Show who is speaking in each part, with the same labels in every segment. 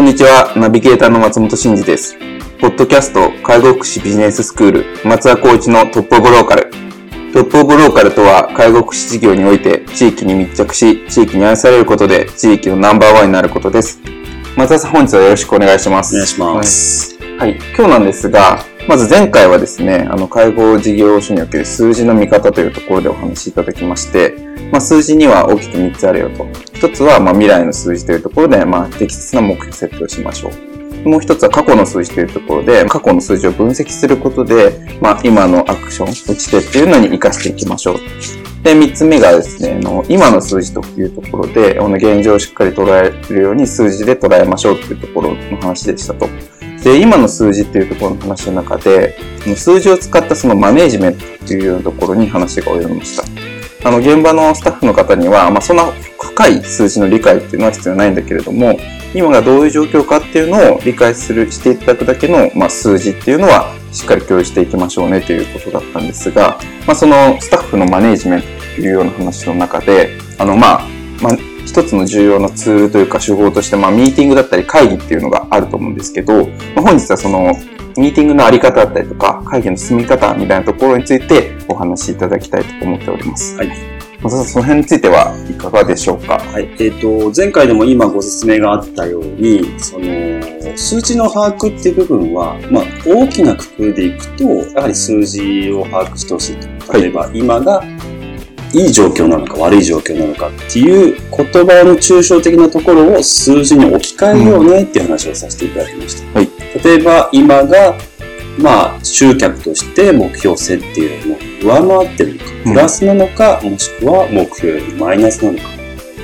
Speaker 1: こんにちは、ナビゲーターの松本慎二です。ポッドキャスト介護福祉ビジネススクール松田光一のトップオブローカル。トップオブローカルとは介護福祉事業において地域に密着し、地域に愛されることで地域のナンバーワンになることです。松田さん本日はよろしくお願いします。
Speaker 2: お願いします。
Speaker 1: はい、今日なんですが、まず前回はですね、あの、介護事業所における数字の見方というところでお話しいただきまして、まあ、数字には大きく3つあるよと。1つは、ま、未来の数字というところで、まあ、適切な目標設定をしましょう。もう一つは過去の数字というところで、過去の数字を分析することで、まあ、今のアクション、打ち手っていうのに活かしていきましょう。で、三つ目がですね、の今の数字というところで、あの現状をしっかり捉えるように数字で捉えましょうっていうところの話でしたと。で、今の数字っていうところの話の中で、数字を使ったそのマネージメントっていうようなところに話が及びました。あの、現場のスタッフの方には、まあ、そんな深い数字の理解っていうのは必要ないんだけれども、今がどういう状況かっていうのを理解する、していただくだけの、まあ、数字っていうのはしっかり共有していきましょうねということだったんですが、まあ、そのスタッフのマネージメントというような話の中で、あの、まあ、まあ、一つの重要なツールというか手法として、まあ、ミーティングだったり会議っていうのがあると思うんですけど、まあ、本日はその、ミーティングのあり方だったりとか、会議の進み方みたいなところについてお話しいただきたいと思っております。はい。松田さん、その辺についてはいかがでしょうか？
Speaker 2: はい。えっ、ー、と、前回でも今ご説明があったように、その、数値の把握っていう部分は、まあ、大きな工夫でいくと、やはり数字を把握してほしいと。例えば、今がいい状況なのか悪い状況なのかっていう言葉の抽象的なところを数字に置き換えようねっていう話をさせていただきました。はい。例えば、今がまあ、集客として目標設定よりも上回ってるのか、プラスなのか、もしくは目標よりマイナスなのか。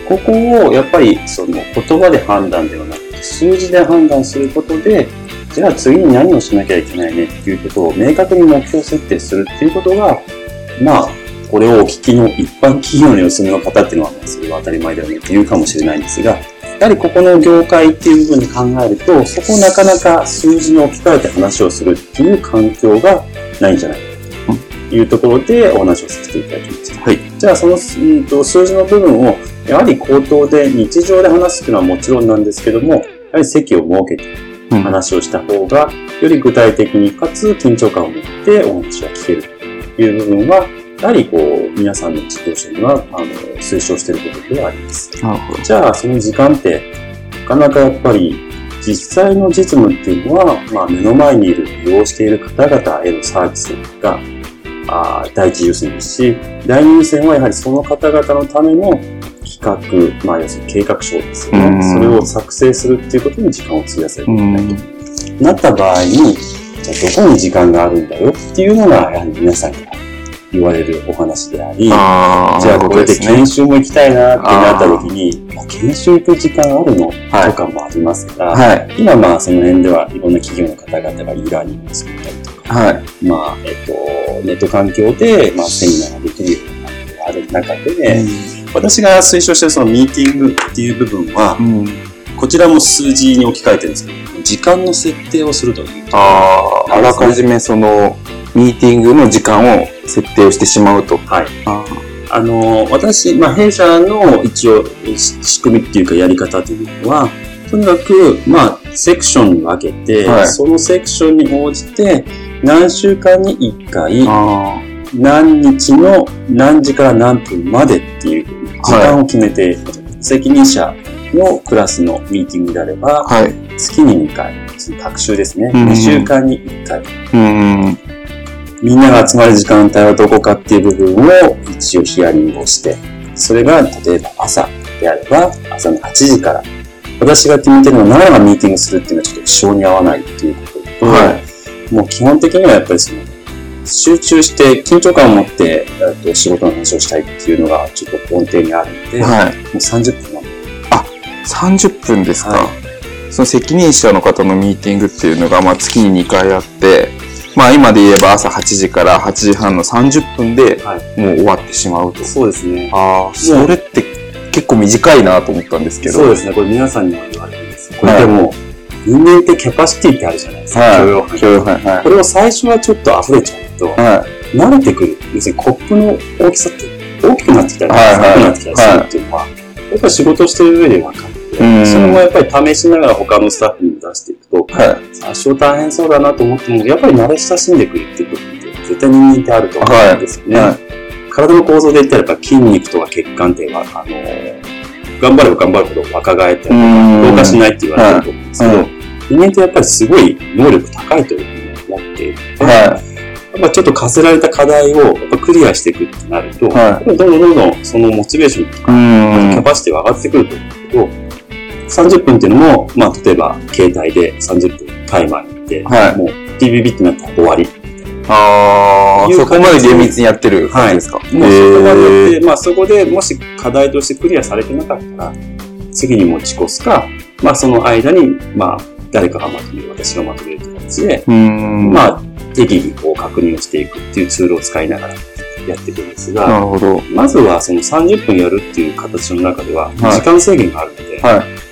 Speaker 2: ここをやっぱりその言葉で判断ではなくて数字で判断することで、じゃあ次に何をしなきゃいけないねっていうことを明確に目標設定するっていうことが、まあ、これをお聞きの一般企業のお住みの方っていうのは、それは当たり前だよねって言うかもしれないんですが、やはりここの業界っていう部分で考えると、そこをなかなか数字に置き換えて話をするっていう環境がないんじゃないかというところでお話をさせていただきました。はい。じゃあその、うんと、数字の部分を、やはり口頭で日常で話すっていうのはもちろんなんですけども、やはり席を設けて話をした方が、より具体的にかつ緊張感を持ってお話が聞けるという部分は、やはりこう、皆さんの事業者には、あの、推奨していることではあります。じゃあ、その時間って、なかなかやっぱり、実際の実務っていうのは、まあ、目の前にいる、利用している方々へのサービスが、あ第一優先ですし、第二優先はやはりその方々のための企画、まあ、要するに計画書ですよね。それを作成するっていうことに時間を費やせるといけないと。なった場合に、じゃあどこに時間があるんだよっていうのが、やはり皆さんから言われるお話であり、あじゃあこれで研修も行きたいなってなった時に、まあ、研修行く時間あるの、とかもありますから、はい、今まあその辺ではいろんな企業の方々が e ラーニングを作ったりとか、はい、まあ、えっ、と、ネット環境で、まあ、セミナーができるような環境がある中で、うん、私が推奨してるそのミーティングっていう部分は、うん、こちらも数字に置き換えてるんですけど、時間の設定をするという。
Speaker 1: ああ、あらかじめその、ミーティングの時間を設定をしてしまうと。
Speaker 2: はい。ああの、私、まあ、弊社の一応仕組みっていうかやり方というのは、とにかく、まあ、セクションに分けて、はい、そのセクションに応じて、何週間に1回、何日の何時から何分までっていう時間を決めて、はい、責任者のクラスのミーティングであれば、
Speaker 1: はい。
Speaker 2: 月に2回、各週ですね。
Speaker 1: うん
Speaker 2: 2週間に1回。
Speaker 1: うん。
Speaker 2: みんなが集まる時間帯はどこかっていう部分を一応ヒアリングをして、それが例えば朝であれば朝の8時から、私が決めてるのはなかなかミーティングするっていうのはちょっと性に合わないっていうことと、
Speaker 1: は
Speaker 2: もう基本的にはやっぱりその、集中して緊張感を持って、えっと仕事の話をしたいっていうのがちょっと根底にあるので、も
Speaker 1: はい。
Speaker 2: う30分なんで。
Speaker 1: 30分ですか、
Speaker 2: は
Speaker 1: その責任者の方のミーティングっていうのが、まあ、月に2回あって、まあ、今で言えば朝8時から8時半の30分で
Speaker 2: は
Speaker 1: もう終わってしまうと。
Speaker 2: そうですね。
Speaker 1: ああ、それって結構短いなと思ったんですけど。
Speaker 2: そうですね。これ皆さんにも言われるんですよ。こ
Speaker 1: はい
Speaker 2: れでも、人間ってキャパシティってあるじゃないですか。
Speaker 1: はい。
Speaker 2: 許容範囲
Speaker 1: はい
Speaker 2: これを最初はちょっと溢れちゃうと、
Speaker 1: は
Speaker 2: 慣れてくる。要するにコップの大きさって大きくなってきたり、小さくなってきたりするっていうのは、やっぱり仕事してる上で分かって、
Speaker 1: うん
Speaker 2: それもやっぱり試しながら他のスタッフ
Speaker 1: はい。
Speaker 2: 最初大変そうだなと思っても、やっぱり慣れ親しんでくるっていう部分って絶対人間ってあると思うんですよね。
Speaker 1: はい。
Speaker 2: 体の構造で言ったらやっぱ筋肉とか血管っていうのは、あのー頑張れば頑張るほど若返ったり、
Speaker 1: ん
Speaker 2: 老化しないって言われてると思うんですけど、
Speaker 1: はい
Speaker 2: 人間ってやっぱりすごい能力高いというふうに思っているので、
Speaker 1: は
Speaker 2: やっぱちょっと課せられた課題をやっぱクリアしていくってなると、
Speaker 1: はい
Speaker 2: どんどんどんどんそのモチベーションとか、
Speaker 1: ん。
Speaker 2: キャパシティは上がってくると思うんですけど、30分っていうのも、まあ例えば携帯で30分タイマーに行って、
Speaker 1: はい
Speaker 2: もうビビビってなったら終わり。
Speaker 1: ああ、そこまで厳密にやってる感じですか？
Speaker 2: もうそこまでやって、まあそこでもし課題としてクリアされてなかったら、次に持ち越すか、まあその間に、まあ誰かがまとめる、私がまとめるという形で、
Speaker 1: うん。
Speaker 2: まあ適宜こう確認をしていくっていうツールを使いながらやっていくんです
Speaker 1: な
Speaker 2: が、
Speaker 1: るほど。
Speaker 2: まずはその30分やるっていう形の中では、
Speaker 1: はい
Speaker 2: 時間制限があるので、
Speaker 1: はい。
Speaker 2: えーと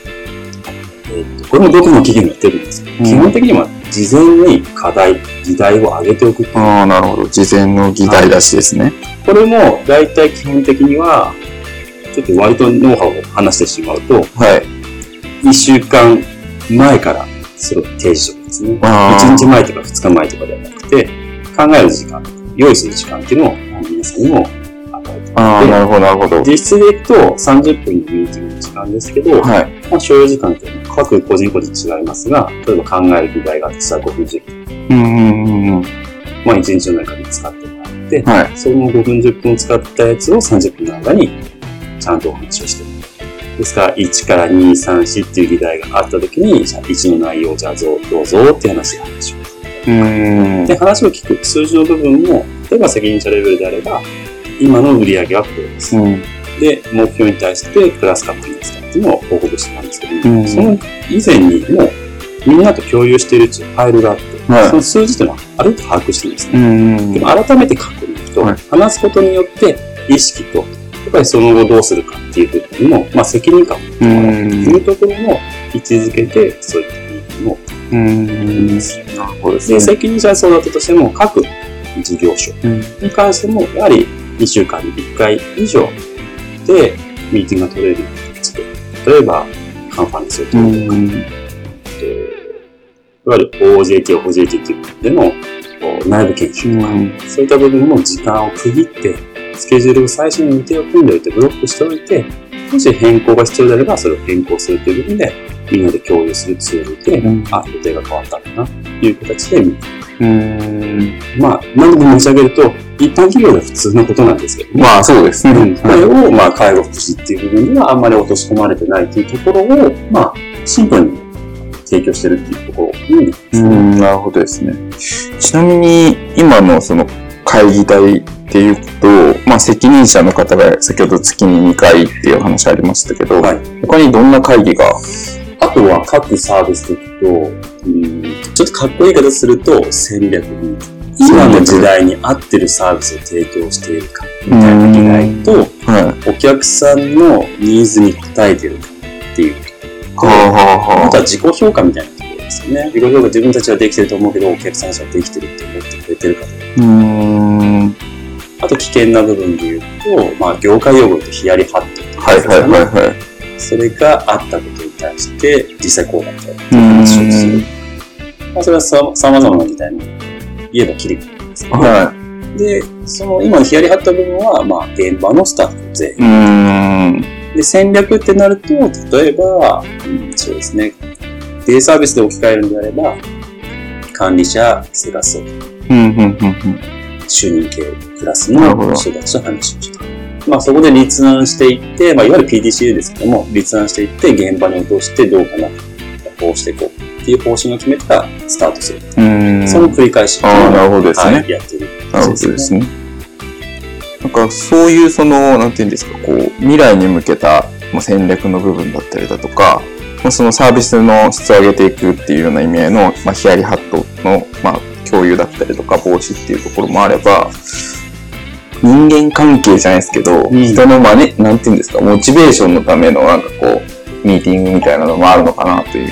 Speaker 2: これもどこの企業もやってるんですけど、
Speaker 1: うん
Speaker 2: 基本的には事前に課題、議題を上げておく
Speaker 1: ああ、なるほど。事前の議題出しですね。
Speaker 2: これも大体基本的には、ちょっと割とノウハウを話してしまうと、
Speaker 1: はい。
Speaker 2: 1週間前からそれを提示書ですね。
Speaker 1: あー
Speaker 2: 1日前とか2日前とかではなくて、考える時間、用意する時間っていうのを皆さんにも
Speaker 1: ああ、なるほど、なるほど。
Speaker 2: 実質でいくと30分のミーティングの時間ですけど、
Speaker 1: はい。
Speaker 2: まあ、所要時間って各個人個人違いますが、例えば考える議題があってさ、5分10分、
Speaker 1: うんうんうんうん。
Speaker 2: まあ1日の中に使ってもらって、
Speaker 1: はい。
Speaker 2: その5分10分使ったやつを30分の間にちゃんとお話をしてもらう。ですから、1から2、3、4っていう議題があったときに、じゃあ1の内容をじゃあどうどうぞっていう話で話を。
Speaker 1: うん。
Speaker 2: で、話を聞く数字の部分も、例えば責任者レベルであれば、今の売り上げはこうです。
Speaker 1: うん。
Speaker 2: で、目標に対してクラス確認したっていうのを報告してたんですけど、
Speaker 1: うん
Speaker 2: その以前にもうみんなと共有しているっていうファイルがあって、
Speaker 1: はい
Speaker 2: その数字というのはある程度把握してるんですね。
Speaker 1: うん
Speaker 2: でも改めて確認と、
Speaker 1: はい
Speaker 2: 話すことによって意識と、やっぱりその後どうするかっていう部分にも、まあ責任感を持ってもらうというところも位置づけて、そういったミーティングを
Speaker 1: うん。なるほどです
Speaker 2: で、
Speaker 1: ね。
Speaker 2: 責任者はそうだったとしても、各事業所
Speaker 1: うん
Speaker 2: に関しても、やはり2週間に1回以上でミーティングが取れるような形で、例えば、カンファレンスを
Speaker 1: う
Speaker 2: 取るとか、いわゆる OJT、OJT っていうでの内部研修とか、
Speaker 1: うん。
Speaker 2: そういった部分も時間を区切って、スケジュールを最初に予定を組んでおいて、ブロックしておいて、もし変更が必要であれば、それを変更するという部分で、みんなで共有するツールで、
Speaker 1: うん。
Speaker 2: あ、予定が変わったんだな、という形で見て
Speaker 1: うん。
Speaker 2: まあ、何度も申し上げると、一般企業では普通のことなんですけども、
Speaker 1: まあ、そうですね。
Speaker 2: うんこれ
Speaker 1: は
Speaker 2: を、まあ、介護福祉っていう部分ではあんまり落とし込まれてないというところを、まあ、シンプルに提供してるっていうところに、
Speaker 1: い。うん、なるほどですね。ちなみに、今のその会議体っていうと、まあ、責任者の方が先ほど月に2回っていう話ありましたけど、
Speaker 2: はい
Speaker 1: 他にどんな会議が？
Speaker 2: あとは各サービスでいくと、うんちょっとかっこいい言い方すると、戦略に、今の時代に合ってるサービスを提供しているか、みたいな議題と、
Speaker 1: は
Speaker 2: お客さんのニーズに応えてるかっていう
Speaker 1: い。はあはあは
Speaker 2: あとは自己評価みたいなところですよね。自己評価自分たちはできてると思うけど、お客さんたちはできてるって思ってくれてるかとか。
Speaker 1: あ。うん。
Speaker 2: あと危険な部分で言うと、まあ業界用語でヒヤリハットっていうんです
Speaker 1: はい
Speaker 2: かね
Speaker 1: はいはいはい。
Speaker 2: それがあったことに対して、実際こうだったよって
Speaker 1: う
Speaker 2: いう話をする
Speaker 1: ん。。
Speaker 2: まあそれはさ様々な時代も言えば切り込むんですけど、
Speaker 1: は
Speaker 2: で、その今のヒヤリハット部分は、まあ現場のスタッフ全員。で、戦略ってなると、例えば、うんそうですね。デイサービスで置き換えるんであれば、管理者、セガスを
Speaker 1: うん、うん、うん、
Speaker 2: 就任系クラスの人たちと話をした。まあそこで立案していって、まあいわゆる PDCA ですけども、立案していって現場に落としてどうかな、こうしていこうっていう方針を決めたらスタートする。その繰り返し。
Speaker 1: ああ、なるほどですね。
Speaker 2: はい、やってる
Speaker 1: なるほどですね。なんか、そういう、その、なんていうんですか、こう、未来に向けたまあ戦略の部分だったりだとか、まあそのサービスの質を上げていくっていうような意味合いの、まあ、ヒヤリハットの、まあ、共有だったりとか、防止っていうところもあれば、人間関係じゃないですけど、
Speaker 2: ん
Speaker 1: 人の真似、なんていうんですか、モチベーションのための、なんかこう、ミーティングみたいなのもあるのかなという、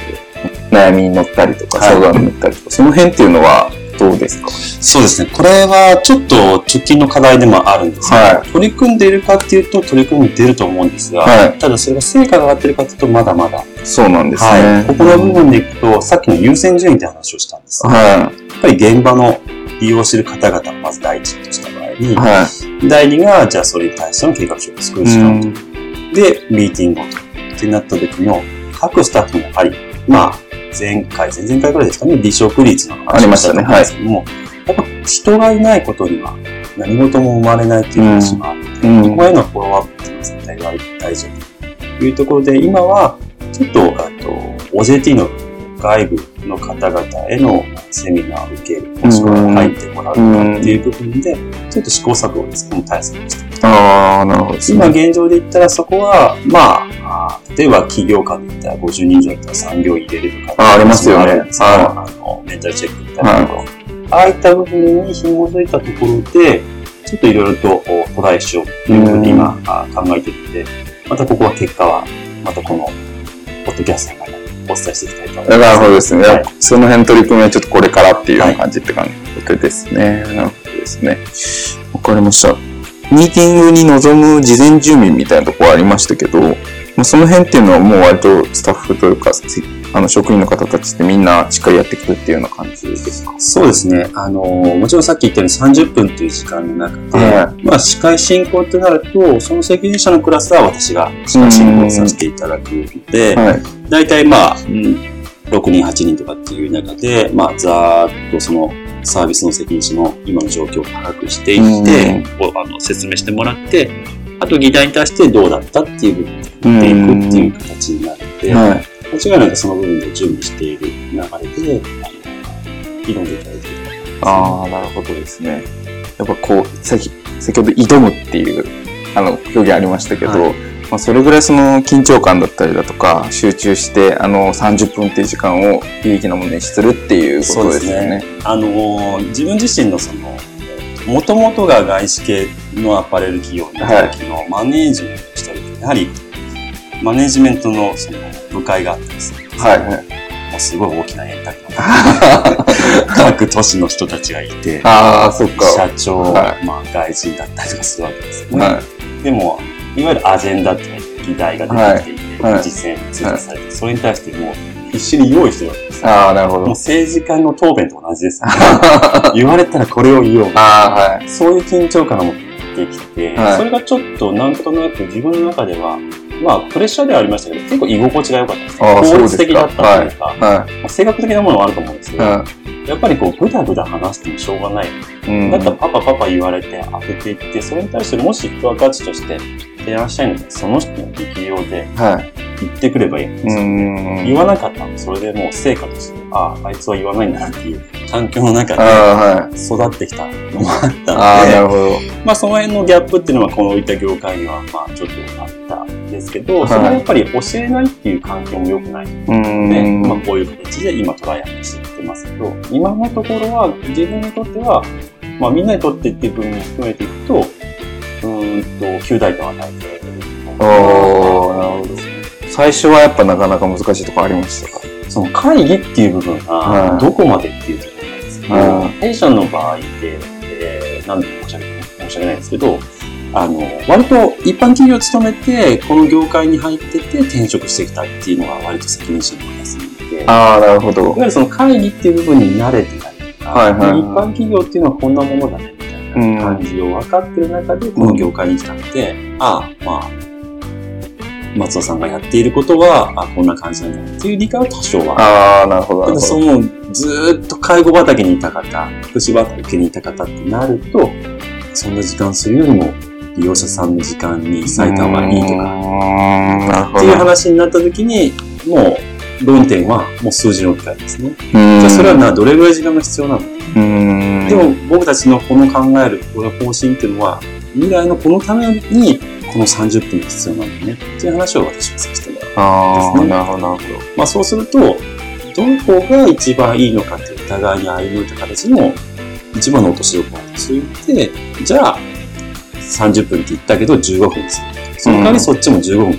Speaker 1: 悩みに乗ったりとか、
Speaker 2: はい
Speaker 1: 相談に乗ったりとか、その辺っていうのはどうですか？
Speaker 2: そうですね。これはちょっと直近の課題でもあるんですが、
Speaker 1: は
Speaker 2: 取り組んでいるかっていうと取り組んでいると思うんですが、
Speaker 1: はい
Speaker 2: ただそれが成果が上がってるかというとまだまだ。
Speaker 1: そうなんですね。
Speaker 2: はい。ここの部分でいくと、さっきの優先順位って話をしたんですが、や
Speaker 1: は
Speaker 2: っぱり現場の利用している方々、まず第一とした場合に、
Speaker 1: い。はい。
Speaker 2: 第二が、じゃあそれに対しての計画書を作る時間と。で、ミーティングをと。ってなった時の、各スタッフもやはり、まあ、前回、前々回ぐらいですかね、離職率の話をしたと思うんですけども、やっぱ人がいないことには何事も生まれないという話があって、
Speaker 1: うん。
Speaker 2: ここへのフォローアップっていうのは絶対大事だというところで、今は、ちょっと、あと、OJT の外部の方々へのセミナーを受ける、もしくは入ってもらうとかっていう部分で、ちょっと試行錯誤ですけども、対策をしている
Speaker 1: ああ、なるほどです
Speaker 2: 今
Speaker 1: ね。
Speaker 2: 現状で言ったらそこは、まあ、例えば企業間で言ったら50人以上だったら産業医入れれるか
Speaker 1: あありますよね
Speaker 2: あの、メンタルチェックみたいなところ。ああいった部分に紐づいたところで、ちょっといろいろとおトライしようというふうに今考えているので、またここは結果は、またこの、ポッドキャストの中でお伝えしていきたいと思います。
Speaker 1: なるほどですね。
Speaker 2: はい
Speaker 1: その辺取り組みはちょっとこれからっていう感じって感じですね。なるほどですね。わかりました。ミーティングに臨む事前準備みたいなところありましたけど、まあ、その辺っていうのはもう割とスタッフというか、せあの職員の方たちってみんなしっかりやってくるっていうような感じですか？
Speaker 2: そうですね。あのー、もちろんさっき言ったように30分という時間の中で、
Speaker 1: は
Speaker 2: まあ、司会進行ってなると、その責任者のクラスは私が司会進行させていただくので、
Speaker 1: はい。
Speaker 2: 大体まあ、うん6人、8人とかっていう中で、まあ、ざーっとそのサービスの責任者の今の状況を把握していって、あの説明してもらって、あと議題に対してどうだったっていう部分
Speaker 1: うん
Speaker 2: でいくっていう形になるので、
Speaker 1: はい。
Speaker 2: 間違いなくその部分で準備している流れで、あの挑んでいただいていると思います。
Speaker 1: ああ、なるほどですね。やっぱこう、先、先ほど挑むっていう、あの、表現ありましたけど、
Speaker 2: はい
Speaker 1: まあ、それぐらいその緊張感だったりだとか、集中して、あの、30分っていう時間を有意義なものにするっていうことですよね。
Speaker 2: あのー自分自身のその、もともとが外資系のアパレル企業にいた時のマネージメントをした時、やはり、マネージメントのその部会があってですね、
Speaker 1: はいはい。
Speaker 2: もうすごい大きな円卓の 各都市の人たちがいて、
Speaker 1: ああ、そっか。
Speaker 2: 社長、
Speaker 1: は
Speaker 2: まあ外人だったりとかするわけですよね。
Speaker 1: は
Speaker 2: でも、いわゆるアジェンダっていう議題が出てきていて、
Speaker 1: はいはい
Speaker 2: 実践に追加されて、それに対してもう必死に用意してるわけです
Speaker 1: い。ああ、なるほど。
Speaker 2: もう政治家の答弁と同じです、ね。言われたらこれを言おう。
Speaker 1: ああ、はい。
Speaker 2: そういう緊張感が持ってきて、
Speaker 1: はい
Speaker 2: それがちょっとなんとなく自分の中では、まあプレッシャーではありましたけど、結構居心地が良かったです。効率的だったというか、
Speaker 1: は
Speaker 2: まあ性格的なものはあると思うんですけ
Speaker 1: い。
Speaker 2: ど、
Speaker 1: は
Speaker 2: やっぱりこう、ぐだぐだ話してもしょうがない。
Speaker 1: い。うん。
Speaker 2: だったらパパパパ言われて当てていって、それに対してもし人は価値として提案したいので、その人の力量で
Speaker 1: はい。
Speaker 2: 言ってくればいいんです
Speaker 1: う
Speaker 2: よ。
Speaker 1: ん。
Speaker 2: 言わなかったの、それでもう成果として、ああ、あいつは言わないんだなっていう環境の中で。育ってきたのもあったので、
Speaker 1: なるほど。
Speaker 2: まあその辺のギャップっていうのはこのいった業界にはまあちょっとあったんですけど、
Speaker 1: はい
Speaker 2: それはやっぱり教えないっていう環境も良くないの
Speaker 1: う
Speaker 2: で、
Speaker 1: ん。
Speaker 2: まあこういう形で今トライアングしていってますけど、今のところは自分にとっては、まあみんなにとってっていう部分も含めていくと、うーんと、旧大点を与えて。
Speaker 1: おー、なるほど。最初はやっぱなかなか難しいところありましたか
Speaker 2: その会議っていう部分。
Speaker 1: はい
Speaker 2: がどこまでっていうところなんですけど、
Speaker 1: はい
Speaker 2: 弊社の場合で、えー、なんで申し訳ない申し訳ないんですけど、あの、割と一般企業を勤めて、この業界に入ってて転職してきたっていうのが割と責任者の方するので、いわ
Speaker 1: ああ、なるほど。
Speaker 2: ゆるその会議っていう部分に慣れてたりとか、
Speaker 1: はいはいはい。
Speaker 2: 一般企業っていうのはこんなものだねみたいな感じを分かってる中で、この業界に来たので、ああ、まあ、松尾さんがやっていることは、あ、こんな感じなんだっていう理解は多少は。
Speaker 1: ああ、なるほど、な
Speaker 2: ただそ。の、ずーっと介護畑にいた方、福祉畑にいた方ってなると、そんな時間するよりも、利用者さんの時間に割いた方がいいとか。っていう話になった時に、もう、論点はもう数字の置き換えですね。
Speaker 1: うん
Speaker 2: じゃあそれはな、どれぐらい時間が必要なの？
Speaker 1: うん。
Speaker 2: でも僕たちのこの考える、この方針っていうのは、未来のこのために、この30分が必要なんだね。っていう話を私はさせてもらう。
Speaker 1: ああ、
Speaker 2: ですね
Speaker 1: なるほど、なるほど。
Speaker 2: まあそうすると、どこが一番いいのかっていう互いに歩むという形の一番の落としどころについて、じゃあ30分って言ったけど15分にする。その代わりそっちも15分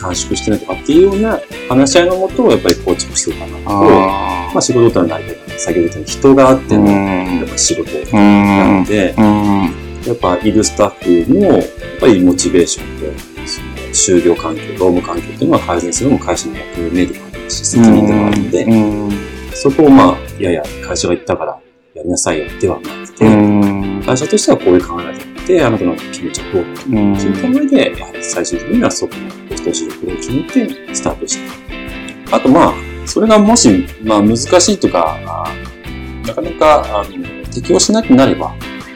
Speaker 2: 短縮してねとかっていうような話し合いのもとをやっぱり構築していかないと、
Speaker 1: あ
Speaker 2: まあ仕事とはなりたい。先ほど言ったように人があっての
Speaker 1: ん
Speaker 2: やっぱ仕事
Speaker 1: う。
Speaker 2: なんので、
Speaker 1: うん。
Speaker 2: やっぱいるスタッフのやっぱりモチベーションと、その就業環境、労務環境っていうのは改善するのも会社の役目でもあるし、責任でもあるので、
Speaker 1: うん。
Speaker 2: そこをまあ、いやいや、会社が言ったからやりなさいよではなくて、
Speaker 1: うん。
Speaker 2: 会社としてはこういう考え方で、あなたの気持ちはどうかと
Speaker 1: うん
Speaker 2: いう上で、やはり最終的にはそこのお人し力を決めてスタートして。あとまあ、それがもし、まあ難しいとか、あなかなかあの適用しなくなれば、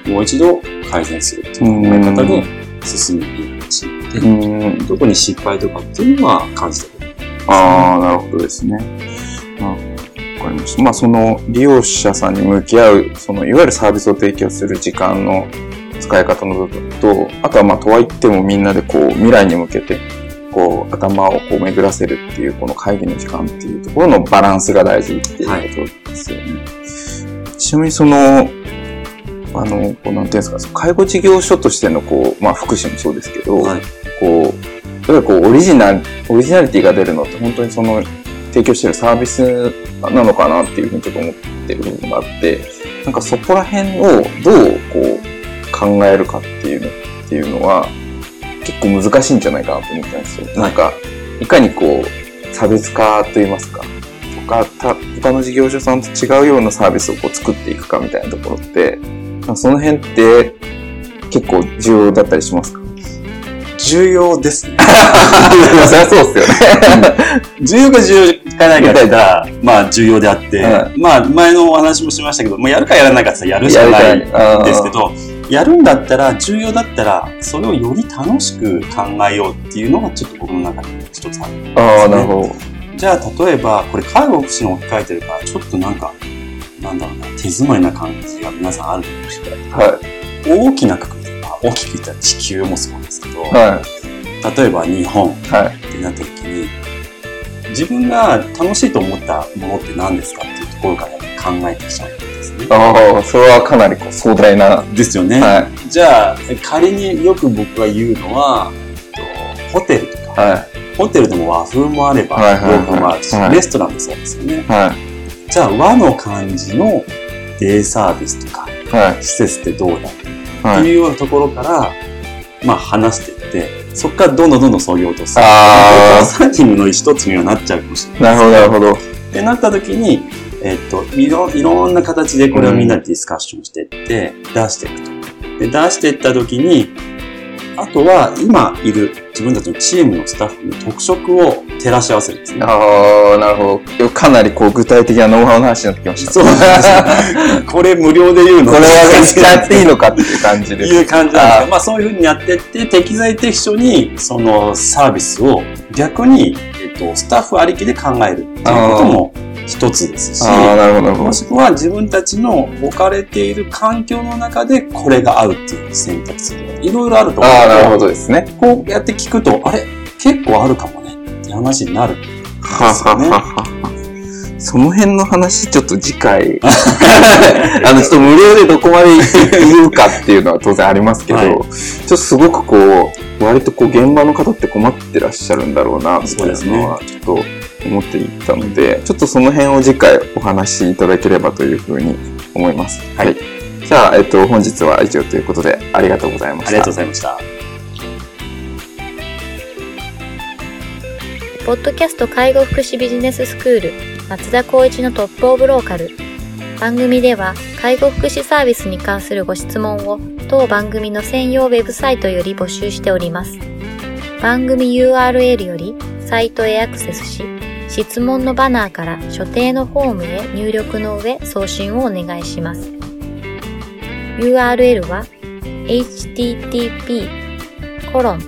Speaker 2: もう一度改善するっていう考え方で進めていくし、で
Speaker 1: うん。
Speaker 2: どこに失敗とかっていうのは感じたこと
Speaker 1: ああ、なるほどですね。あわかりました。まあ、その利用者さんに向き合う、そのいわゆるサービスを提供する時間の使い方の部分と、あとはまあ、とはいってもみんなでこう、未来に向けて、こう、頭をこう巡らせるっていう、この会議の時間っていうところのバランスが大事っていうことですよね。ちなみにその、あの、こうなんていうんですか、介護事業所としてのこう、まあ、福祉もそうですけど、
Speaker 2: はい
Speaker 1: こう、やっぱりこう、オリジナル、オリジナリティが出るのって本当にその、提供してるサービスなのかなっていうふうにちょっと思ってる部分があって、なんかそこら辺をどうこう考えるかっていうのっていうのは結構難しいんじゃないかなと思ったんですよ。なんか、いかにこう、差別化といいますか、とか、た他の事業所さんと違うようなサービスをこう作っていくかみたいなところって、なんかその辺って結構重要だったりしますか？
Speaker 2: 重要ですね。
Speaker 1: そりゃそうですよね。
Speaker 2: 重要か重要かないかって言ったら、まあ重要であって、
Speaker 1: は
Speaker 2: まあ前のお話もしましたけど、もうやるかやらないかってやるしかないんですけど、やるんだったら、重要だったら、それをより楽しく考えようっていうのがちょっと僕の中で一つある。
Speaker 1: ああ、なるほど。
Speaker 2: じゃあ例えば、これ介護福祉に置き換えてるから、ちょっとなんか、なんだろうな、手詰まりな感じが皆さんあるかもしれない。
Speaker 1: は
Speaker 2: 大きなくくりで、まあ大きく言ったら地球もそうですけど、
Speaker 1: い。は
Speaker 2: 例えば日本、
Speaker 1: い。はい。
Speaker 2: ってなった時に、自分が楽しいと思ったものって何ですかっていうところから考えてきちゃうんですね。
Speaker 1: ああ、それはかなりこう壮大な。
Speaker 2: ですよね。
Speaker 1: は
Speaker 2: じゃあ、仮によく僕が言うのは、えっとホテルと
Speaker 1: い。
Speaker 2: か、
Speaker 1: は
Speaker 2: ホテルでも和風もあれば、
Speaker 1: はいはいはい
Speaker 2: 洋風もあるし、
Speaker 1: はい
Speaker 2: レストランもそうですよね。
Speaker 1: い。は
Speaker 2: じゃあ、和の感じのデイサービスとか、
Speaker 1: い。はい。
Speaker 2: 施設ってどうだって
Speaker 1: はい。
Speaker 2: いうようなところから、まあ話していって、そこからどんどんどんどん創業とする。
Speaker 1: あー
Speaker 2: サーティングの一つにはなっちゃうかもしれない。
Speaker 1: なるほど、なるほど。
Speaker 2: ってなった時に、えっと、いろ、いろんな形でこれをみんなでディスカッションしていって、出していくと。で、出していった時に、あとは今いる自分たちのチームのスタッフの特色を照らし合わせるんですね。
Speaker 1: ああ、なるほど。かなりこう具体的なノウハウの話になってきました。
Speaker 2: そうですよ。これ無料で言うの？
Speaker 1: これは使っていいのかっていう感じです。
Speaker 2: いう感じなんです
Speaker 1: あ
Speaker 2: けど、まあそういうふうにやってって、適材適所にそのサービスを逆に、えっと、スタッフありきで考えるっていうことも一つですし、
Speaker 1: ああ、なるほど。
Speaker 2: もしくは自分たちの置かれている環境の中でこれが合うっていう選択肢がいろいろあると思う
Speaker 1: ああ、なるほ
Speaker 2: ど。
Speaker 1: どですね。
Speaker 2: こうやって聞くと、あれ？結構あるかもねって話になる。
Speaker 1: はははは。その辺の話、ちょっと次回、あの、ちょっと無料でどこまで言うかっていうのは当然ありますけど、
Speaker 2: はい
Speaker 1: ちょっとすごくこう、割とこう、現場の方って困ってらっしゃるんだろうな、みたいなのは、ちょっと思っていたので、ちょっとその辺を次回お話しいただければというふうに思います。はい。じゃあ、えっと、本日は以上ということで、ありがとうございました。
Speaker 2: ありがとうございました。
Speaker 3: ポッドキャスト介護福祉ビジネススクール松田光一のトップオブローカル番組では介護福祉サービスに関するご質問を当番組の専用ウェブサイトより募集しております番組 URL よりサイトへアクセスし、質問のバナーから所定のフォームへ入力の上送信をお願いします。URL は http コロン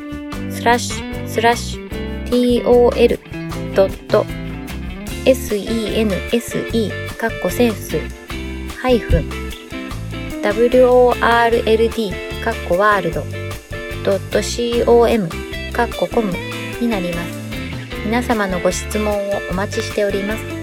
Speaker 3: スラッシュスラッシュ tol.sense カッコセンスハイフン world カッコワールド .com カッココムになります。皆様のご質問をお待ちしております。